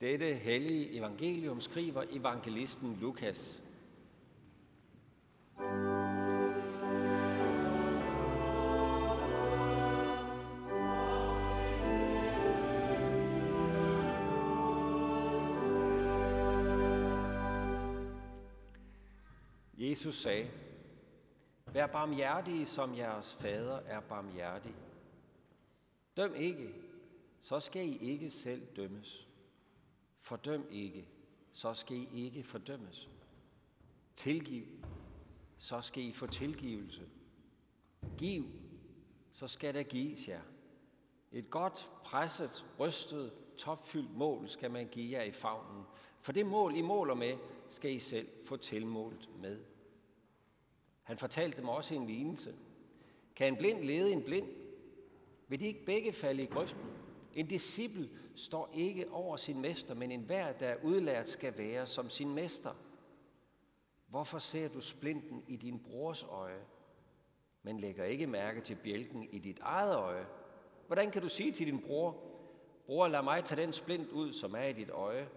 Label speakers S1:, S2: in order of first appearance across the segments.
S1: Dette hellige evangelium skriver evangelisten Lukas. Jesus sagde, Vær barmhjertige, som jeres fader er barmhjertig. Døm ikke, så skal I ikke selv dømmes. Fordøm ikke, så skal I ikke fordømmes. Tilgiv, så skal I få tilgivelse. Giv, så skal der gives jer. Et godt, presset, rystet, topfyldt mål skal man give jer i favnen. For det mål, I måler med, skal I selv få tilmålt med. Han fortalte dem også en lignelse. Kan en blind lede en blind? Vil de ikke begge falde i grøften? En disciple står ikke over sin mester, men enhver, der er udlært, skal være som sin mester. Hvorfor ser du splinten i din brors øje, men lægger ikke mærke til bjælken i dit eget øje? Hvordan kan du sige til din bror, bror, lad mig tage den splint ud, som er i dit øje,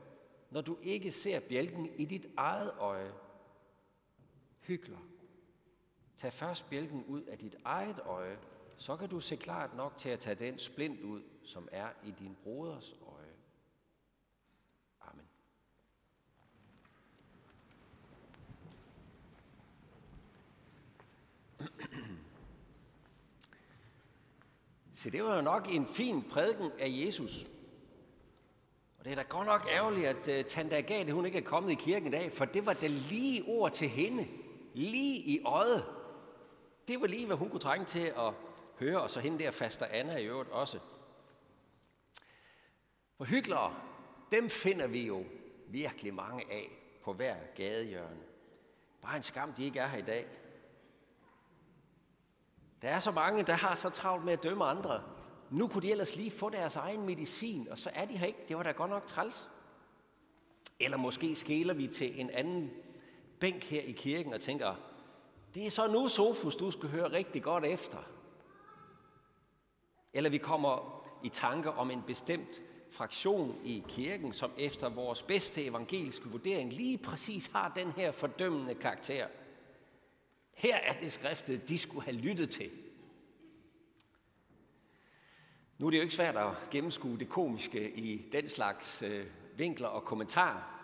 S1: når du ikke ser bjælken i dit eget øje? Hygler. Tag først bjælken ud af dit eget øje, så kan du se klart nok til at tage den splint ud, som er i din broders øje. Amen. Så det var jo nok en fin prædiken af Jesus. Og det er da godt nok ærgerligt, at uh, Tante Agathe, hun ikke er kommet i kirken i dag, for det var det lige ord til hende. Lige i øjet. Det var lige, hvad hun kunne trænge til at høre, og så hende der faster Anna i øvrigt også. For hyggelere, dem finder vi jo virkelig mange af på hver gadehjørne. Bare en skam, de ikke er her i dag. Der er så mange, der har så travlt med at dømme andre. Nu kunne de ellers lige få deres egen medicin, og så er de her ikke. Det var da godt nok træls. Eller måske skæler vi til en anden bænk her i kirken og tænker, det er så nu, Sofus, du skal høre rigtig godt efter. Eller vi kommer i tanke om en bestemt fraktion i kirken, som efter vores bedste evangeliske vurdering lige præcis har den her fordømmende karakter. Her er det skriftet, de skulle have lyttet til. Nu er det jo ikke svært at gennemskue det komiske i den slags øh, vinkler og kommentarer.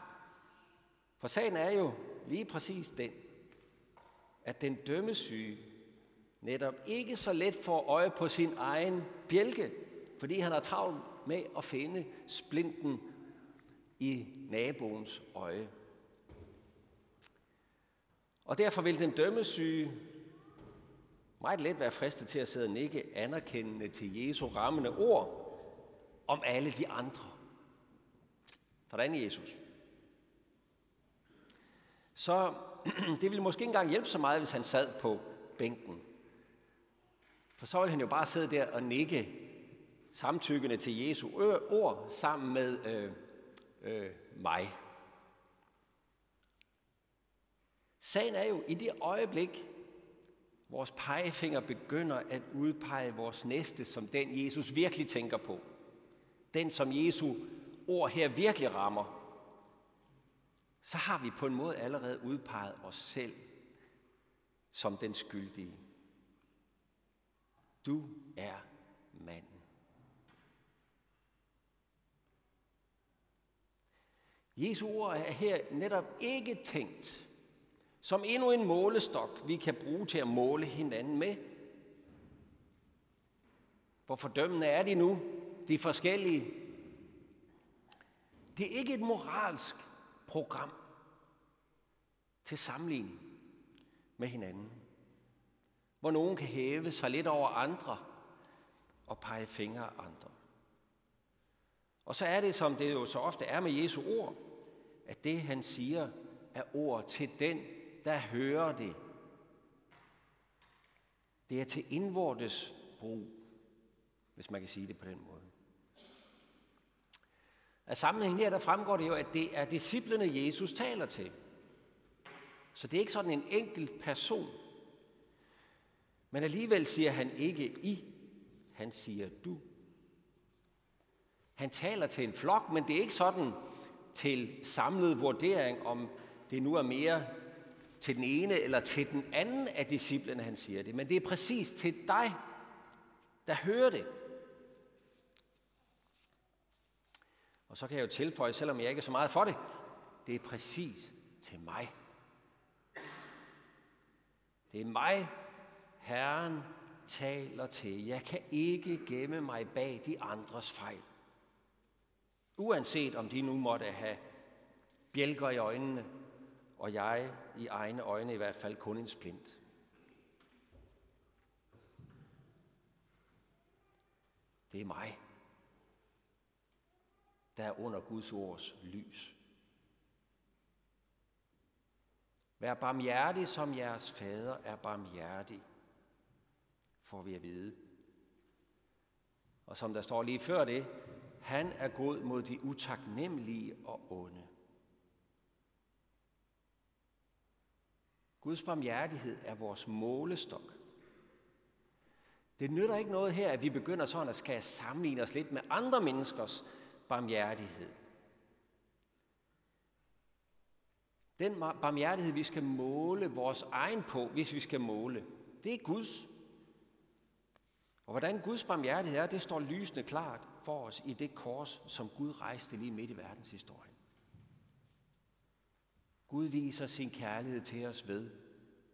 S1: For sagen er jo lige præcis den, at den dømmesyge netop ikke så let får øje på sin egen bjælke, fordi han har travlt med at finde splinten i naboens øje. Og derfor vil den dømmesyge meget let være fristet til at sidde og nikke anerkendende til Jesu rammende ord om alle de andre. Hvordan Jesus? Så det ville måske ikke engang hjælpe så meget, hvis han sad på bænken. For så ville han jo bare sidde der og nikke samtykkende til Jesu ord sammen med øh, øh, mig. Sagen er jo, i det øjeblik, vores pegefinger begynder at udpege vores næste som den, Jesus virkelig tænker på, den, som Jesu ord her virkelig rammer, så har vi på en måde allerede udpeget os selv som den skyldige. Du er manden. Jesu ord er her netop ikke tænkt som endnu en målestok, vi kan bruge til at måle hinanden med. Hvor fordømmende er de nu, de forskellige? Det er ikke et moralsk program til sammenligning med hinanden. Hvor nogen kan hæve sig lidt over andre og pege fingre af andre. Og så er det, som det jo så ofte er med Jesu ord, at det, han siger, er ord til den, der hører det. Det er til indvortes brug, hvis man kan sige det på den måde. Af sammenhængen her, der fremgår det jo, at det er disciplene, Jesus taler til. Så det er ikke sådan en enkelt person. Men alligevel siger han ikke I, han siger du. Han taler til en flok, men det er ikke sådan til samlet vurdering, om det nu er mere til den ene eller til den anden af disciplene, han siger det. Men det er præcis til dig, der hører det. Og så kan jeg jo tilføje, selvom jeg ikke er så meget for det, det er præcis til mig. Det er mig, Herren taler til. Jeg kan ikke gemme mig bag de andres fejl. Uanset om de nu måtte have bjælker i øjnene, og jeg i egne øjne i hvert fald kun en splint. Det er mig, der er under Guds ords lys. Vær barmhjertig, som jeres fader er barmhjertig, får vi at vide. Og som der står lige før det, han er god mod de utaknemmelige og onde. Guds barmhjertighed er vores målestok. Det nytter ikke noget her, at vi begynder sådan at skal sammenligne os lidt med andre menneskers barmhjertighed. Den barmhjertighed, vi skal måle vores egen på, hvis vi skal måle, det er Guds. Og hvordan Guds barmhjertighed er, det står lysende klart for os i det kors, som Gud rejste lige midt i verdenshistorien. Gud viser sin kærlighed til os ved,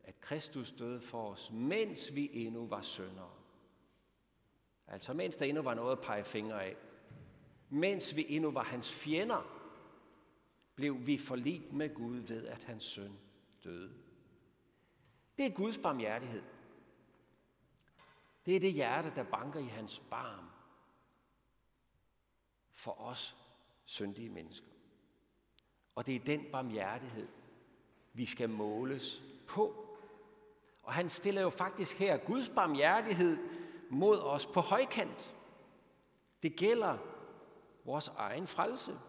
S1: at Kristus døde for os, mens vi endnu var søndere. Altså mens der endnu var noget at pege fingre af. Mens vi endnu var hans fjender, blev vi forligt med Gud ved, at hans søn døde. Det er Guds barmhjertighed. Det er det hjerte, der banker i hans barm for os syndige mennesker. Og det er den barmhjertighed, vi skal måles på. Og han stiller jo faktisk her Guds barmhjertighed mod os på højkant. Det gælder vores egen frelse.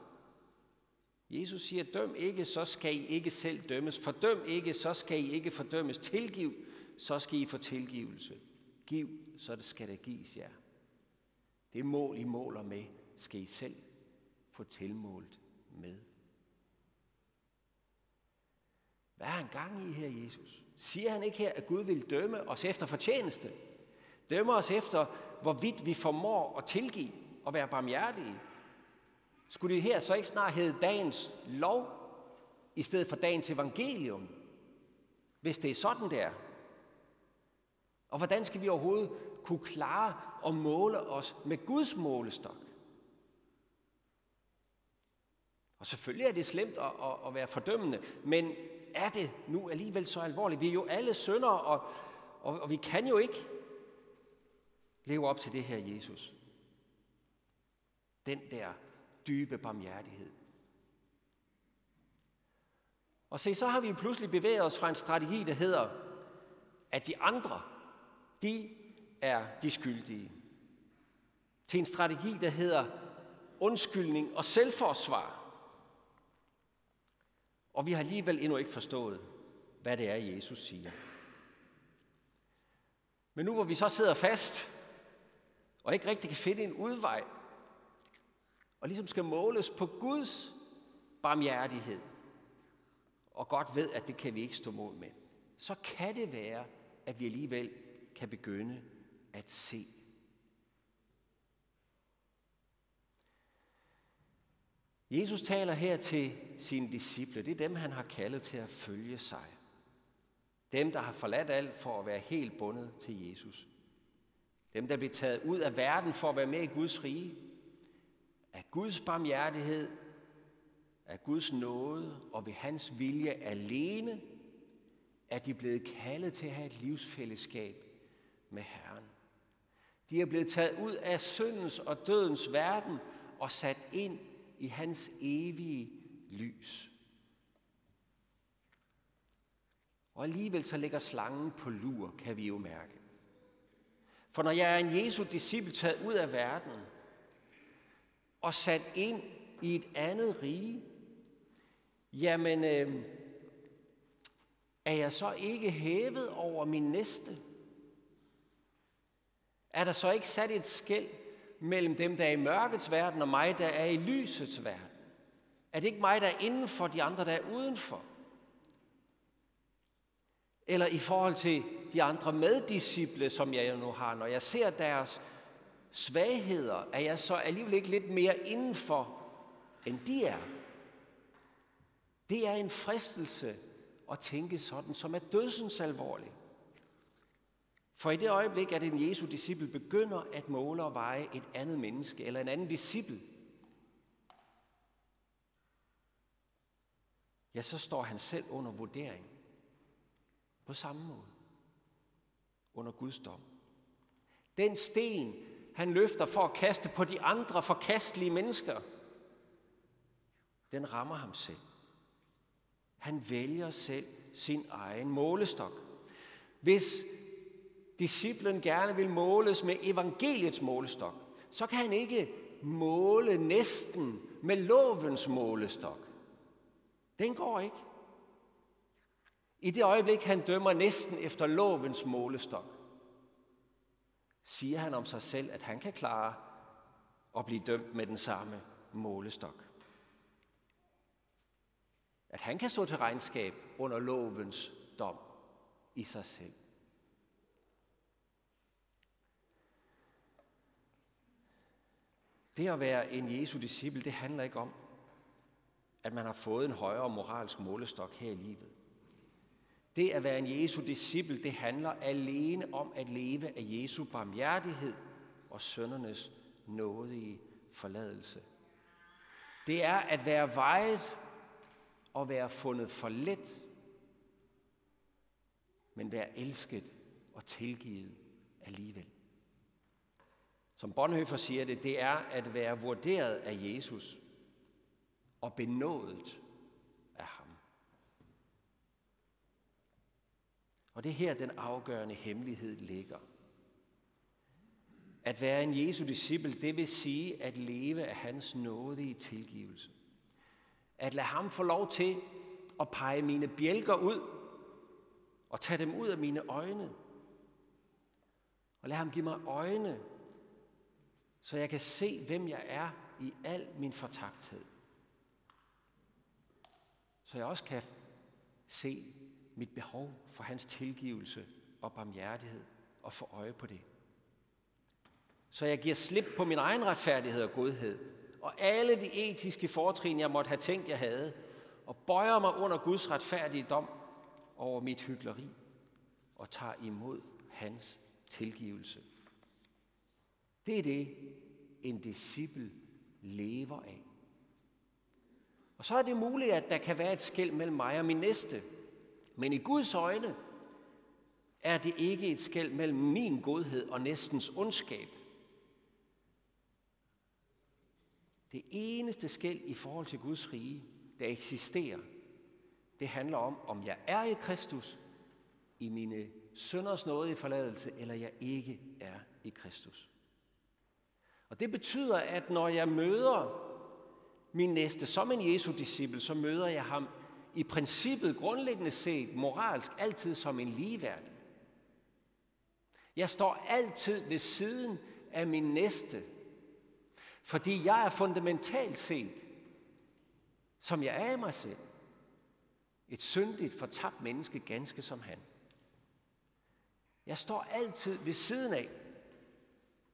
S1: Jesus siger, døm ikke, så skal I ikke selv dømmes. Fordøm ikke, så skal I ikke fordømmes. Tilgiv, så skal I få tilgivelse. Giv, så det skal det gives jer. Det mål, I måler med, skal I selv få tilmålt med. Hvad er han gang i her, Jesus? Siger han ikke her, at Gud vil dømme os efter fortjeneste? Dømme os efter, hvorvidt vi formår at tilgive og være barmhjertige? Skulle det her så ikke snart hedde dagens lov, i stedet for dagens evangelium? Hvis det er sådan der. Og hvordan skal vi overhovedet kunne klare at måle os med Guds målestok? Og selvfølgelig er det slemt at, at, at være fordømmende, men er det nu alligevel så alvorligt? Vi er jo alle syndere, og, og, og vi kan jo ikke leve op til det her, Jesus. Den der dybe barmhjertighed. Og se, så har vi pludselig bevæget os fra en strategi, der hedder, at de andre, de er de skyldige. Til en strategi, der hedder undskyldning og selvforsvar. Og vi har alligevel endnu ikke forstået, hvad det er, Jesus siger. Men nu hvor vi så sidder fast, og ikke rigtig kan finde en udvej, og ligesom skal måles på Guds barmhjertighed, og godt ved, at det kan vi ikke stå mål med, så kan det være, at vi alligevel kan begynde at se. Jesus taler her til sine disciple. Det er dem, han har kaldet til at følge sig. Dem, der har forladt alt for at være helt bundet til Jesus. Dem, der bliver taget ud af verden for at være med i Guds rige af Guds barmhjertighed, af Guds nåde og ved hans vilje alene, er de blevet kaldet til at have et livsfællesskab med Herren. De er blevet taget ud af syndens og dødens verden og sat ind i hans evige lys. Og alligevel så ligger slangen på lur, kan vi jo mærke. For når jeg er en Jesu disciple taget ud af verden, og sat ind i et andet rige, jamen øh, er jeg så ikke hævet over min næste? Er der så ikke sat et skæld mellem dem, der er i mørkets verden, og mig, der er i lysets verden? Er det ikke mig, der er indenfor, de andre, der er udenfor? Eller i forhold til de andre meddisciple, som jeg nu har, når jeg ser deres svagheder, er jeg så alligevel ikke lidt mere indenfor, end de er. Det er en fristelse at tænke sådan, som er dødsens alvorlig. For i det øjeblik, at en Jesu disciple begynder at måle og veje et andet menneske eller en anden disciple, ja, så står han selv under vurdering. På samme måde. Under Guds dom. Den sten, han løfter for at kaste på de andre forkastelige mennesker, den rammer ham selv. Han vælger selv sin egen målestok. Hvis disciplen gerne vil måles med evangeliets målestok, så kan han ikke måle næsten med lovens målestok. Den går ikke. I det øjeblik, han dømmer næsten efter lovens målestok, siger han om sig selv, at han kan klare at blive dømt med den samme målestok. At han kan stå til regnskab under lovens dom i sig selv. Det at være en Jesu disciple, det handler ikke om, at man har fået en højere moralsk målestok her i livet. Det at være en Jesu disciple, det handler alene om at leve af Jesu barmhjertighed og søndernes nådige forladelse. Det er at være vejet og være fundet for let, men være elsket og tilgivet alligevel. Som Bonhoeffer siger det, det er at være vurderet af Jesus og benådet af ham. Og det er her, den afgørende hemmelighed ligger. At være en Jesu disciple, det vil sige at leve af hans nådige tilgivelse. At lade ham få lov til at pege mine bjælker ud og tage dem ud af mine øjne. Og lad ham give mig øjne, så jeg kan se, hvem jeg er i al min fortakthed. Så jeg også kan se mit behov for hans tilgivelse og barmhjertighed og få øje på det. Så jeg giver slip på min egen retfærdighed og godhed, og alle de etiske fortrin, jeg måtte have tænkt, jeg havde, og bøjer mig under Guds retfærdige dom over mit hyggeleri, og tager imod hans tilgivelse. Det er det, en disciple lever af. Og så er det muligt, at der kan være et skæld mellem mig og min næste. Men i Guds øjne er det ikke et skæld mellem min godhed og næstens ondskab. Det eneste skæld i forhold til Guds rige, der eksisterer, det handler om, om jeg er i Kristus, i mine sønders nåde i forladelse, eller jeg ikke er i Kristus. Og det betyder, at når jeg møder min næste som en Jesu disciple, så møder jeg ham i princippet grundlæggende set moralsk altid som en ligeværdig. Jeg står altid ved siden af min næste, fordi jeg er fundamentalt set, som jeg er i mig selv, et syndigt, fortabt menneske, ganske som han. Jeg står altid ved siden af,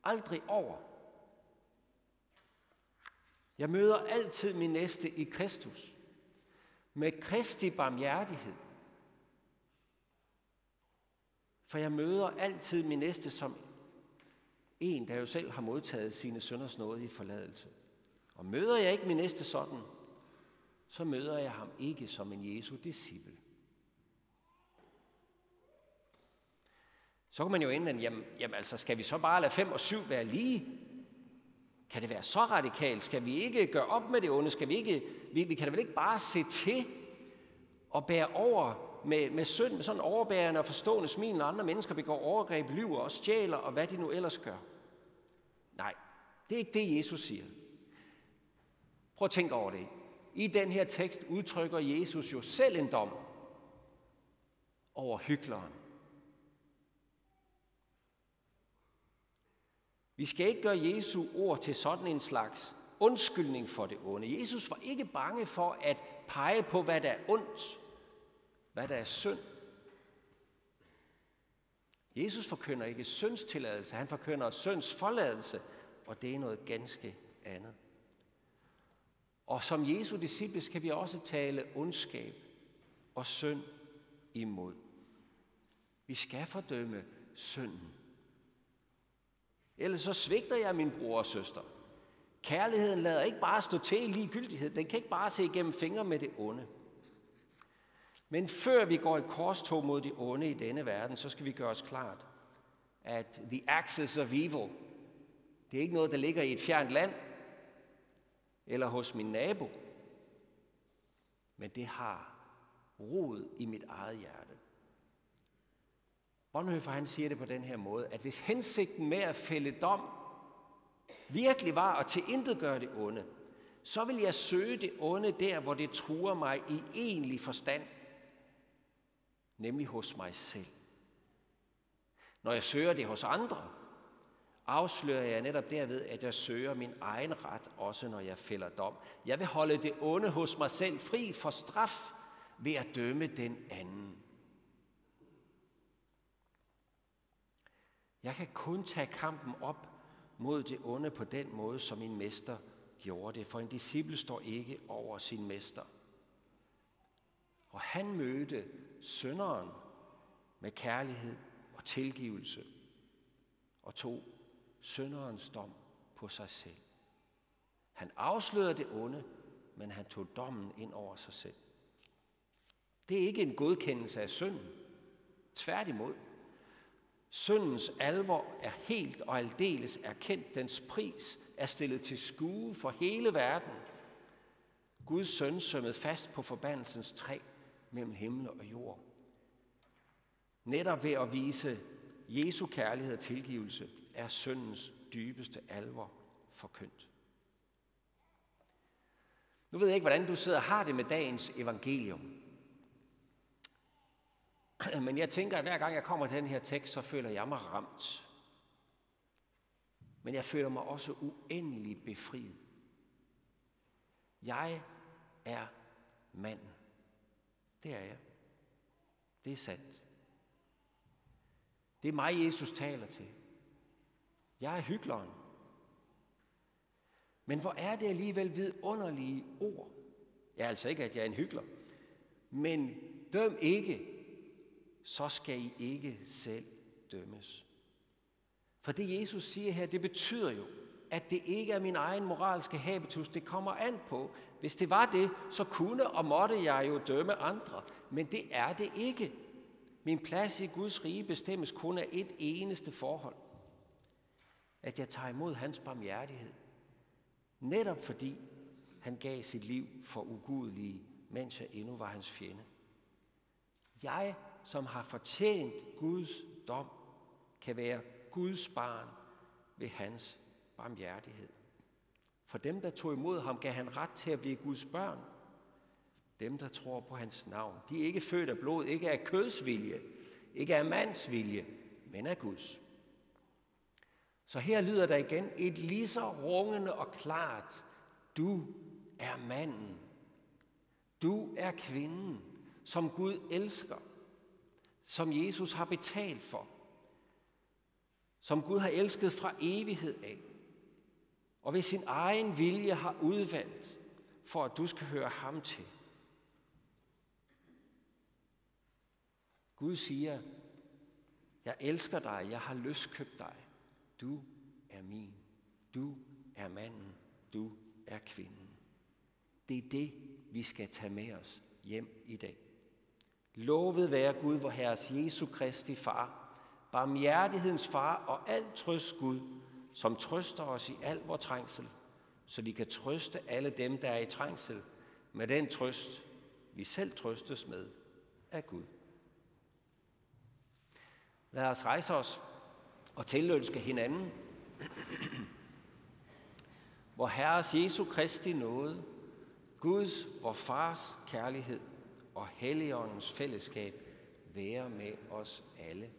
S1: aldrig over. Jeg møder altid min næste i Kristus med Kristi barmhjertighed. For jeg møder altid min næste som en, der jo selv har modtaget sine sønders nåde i forladelse. Og møder jeg ikke min næste sådan, så møder jeg ham ikke som en Jesu disciple. Så kan man jo indvende, jamen, jamen altså, skal vi så bare lade 5 og 7 være lige? Kan det være så radikalt? Skal vi ikke gøre op med det onde? Skal vi ikke, vi, vi kan da vel ikke bare se til og bære over med, med synd, med sådan overbærende og forstående smil, når andre mennesker begår overgreb, lyver og stjæler og hvad de nu ellers gør? Nej, det er ikke det, Jesus siger. Prøv at tænke over det. I den her tekst udtrykker Jesus jo selv en dom over hykleren. Vi skal ikke gøre Jesu ord til sådan en slags undskyldning for det onde. Jesus var ikke bange for at pege på, hvad der er ondt, hvad der er synd. Jesus forkynder ikke syndstilladelse, han forkynder synds forladelse, og det er noget ganske andet. Og som Jesu disciple skal vi også tale ondskab og synd imod. Vi skal fordømme synden. Ellers så svigter jeg min bror og søster. Kærligheden lader ikke bare stå til i ligegyldighed. Den kan ikke bare se igennem fingre med det onde. Men før vi går i korstog mod det onde i denne verden, så skal vi gøre os klart, at the axis of evil, det er ikke noget, der ligger i et fjernt land eller hos min nabo, men det har rod i mit eget hjerte. Bonhoeffer han siger det på den her måde, at hvis hensigten med at fælde dom virkelig var at gøre det onde, så vil jeg søge det onde der, hvor det truer mig i egentlig forstand, nemlig hos mig selv. Når jeg søger det hos andre, afslører jeg netop derved, at jeg søger min egen ret, også når jeg fælder dom. Jeg vil holde det onde hos mig selv fri for straf ved at dømme den anden. Jeg kan kun tage kampen op mod det onde på den måde, som min mester gjorde det, for en disciple står ikke over sin mester. Og han mødte synderen med kærlighed og tilgivelse og tog synderens dom på sig selv. Han afslørede det onde, men han tog dommen ind over sig selv. Det er ikke en godkendelse af synden. Tværtimod. Syndens alvor er helt og aldeles erkendt. Dens pris er stillet til skue for hele verden. Guds søn sømmet fast på forbandelsens træ mellem himmel og jord. Netop ved at vise Jesu kærlighed og tilgivelse er syndens dybeste alvor forkyndt. Nu ved jeg ikke, hvordan du sidder og har det med dagens evangelium. Men jeg tænker, at hver gang jeg kommer til den her tekst, så føler jeg mig ramt. Men jeg føler mig også uendelig befriet. Jeg er mand. Det er jeg. Det er sandt. Det er mig, Jesus taler til. Jeg er hykleren. Men hvor er det alligevel vidunderlige ord? Ja, altså ikke, at jeg er en hykler. Men døm ikke, så skal I ikke selv dømmes. For det Jesus siger her, det betyder jo, at det ikke er min egen moralske habitus, det kommer an på. Hvis det var det, så kunne og måtte jeg jo dømme andre, men det er det ikke. Min plads i Guds rige bestemmes kun af et eneste forhold. At jeg tager imod hans barmhjertighed. Netop fordi han gav sit liv for ugudelige, mens jeg endnu var hans fjende. Jeg som har fortjent Guds dom, kan være Guds barn ved hans barmhjertighed. For dem, der tog imod ham, gav han ret til at blive Guds børn. Dem, der tror på hans navn, de er ikke født af blod, ikke af kødsvilje, ikke af mands vilje, men af Guds. Så her lyder der igen et lige så rungende og klart, du er manden. Du er kvinden, som Gud elsker som Jesus har betalt for, som Gud har elsket fra evighed af, og ved sin egen vilje har udvalgt, for at du skal høre ham til. Gud siger, jeg elsker dig, jeg har løskøbt dig. Du er min. Du er manden. Du er kvinden. Det er det, vi skal tage med os hjem i dag. Lovet være Gud, vor Herres Jesu Kristi Far, barmhjertighedens Far og alt trøst Gud, som trøster os i al vor trængsel, så vi kan trøste alle dem, der er i trængsel, med den trøst, vi selv trøstes med af Gud. Lad os rejse os og tilønske hinanden, hvor Herres Jesu Kristi nåde, Guds, vor Fars kærlighed og Helligåndens fællesskab være med os alle.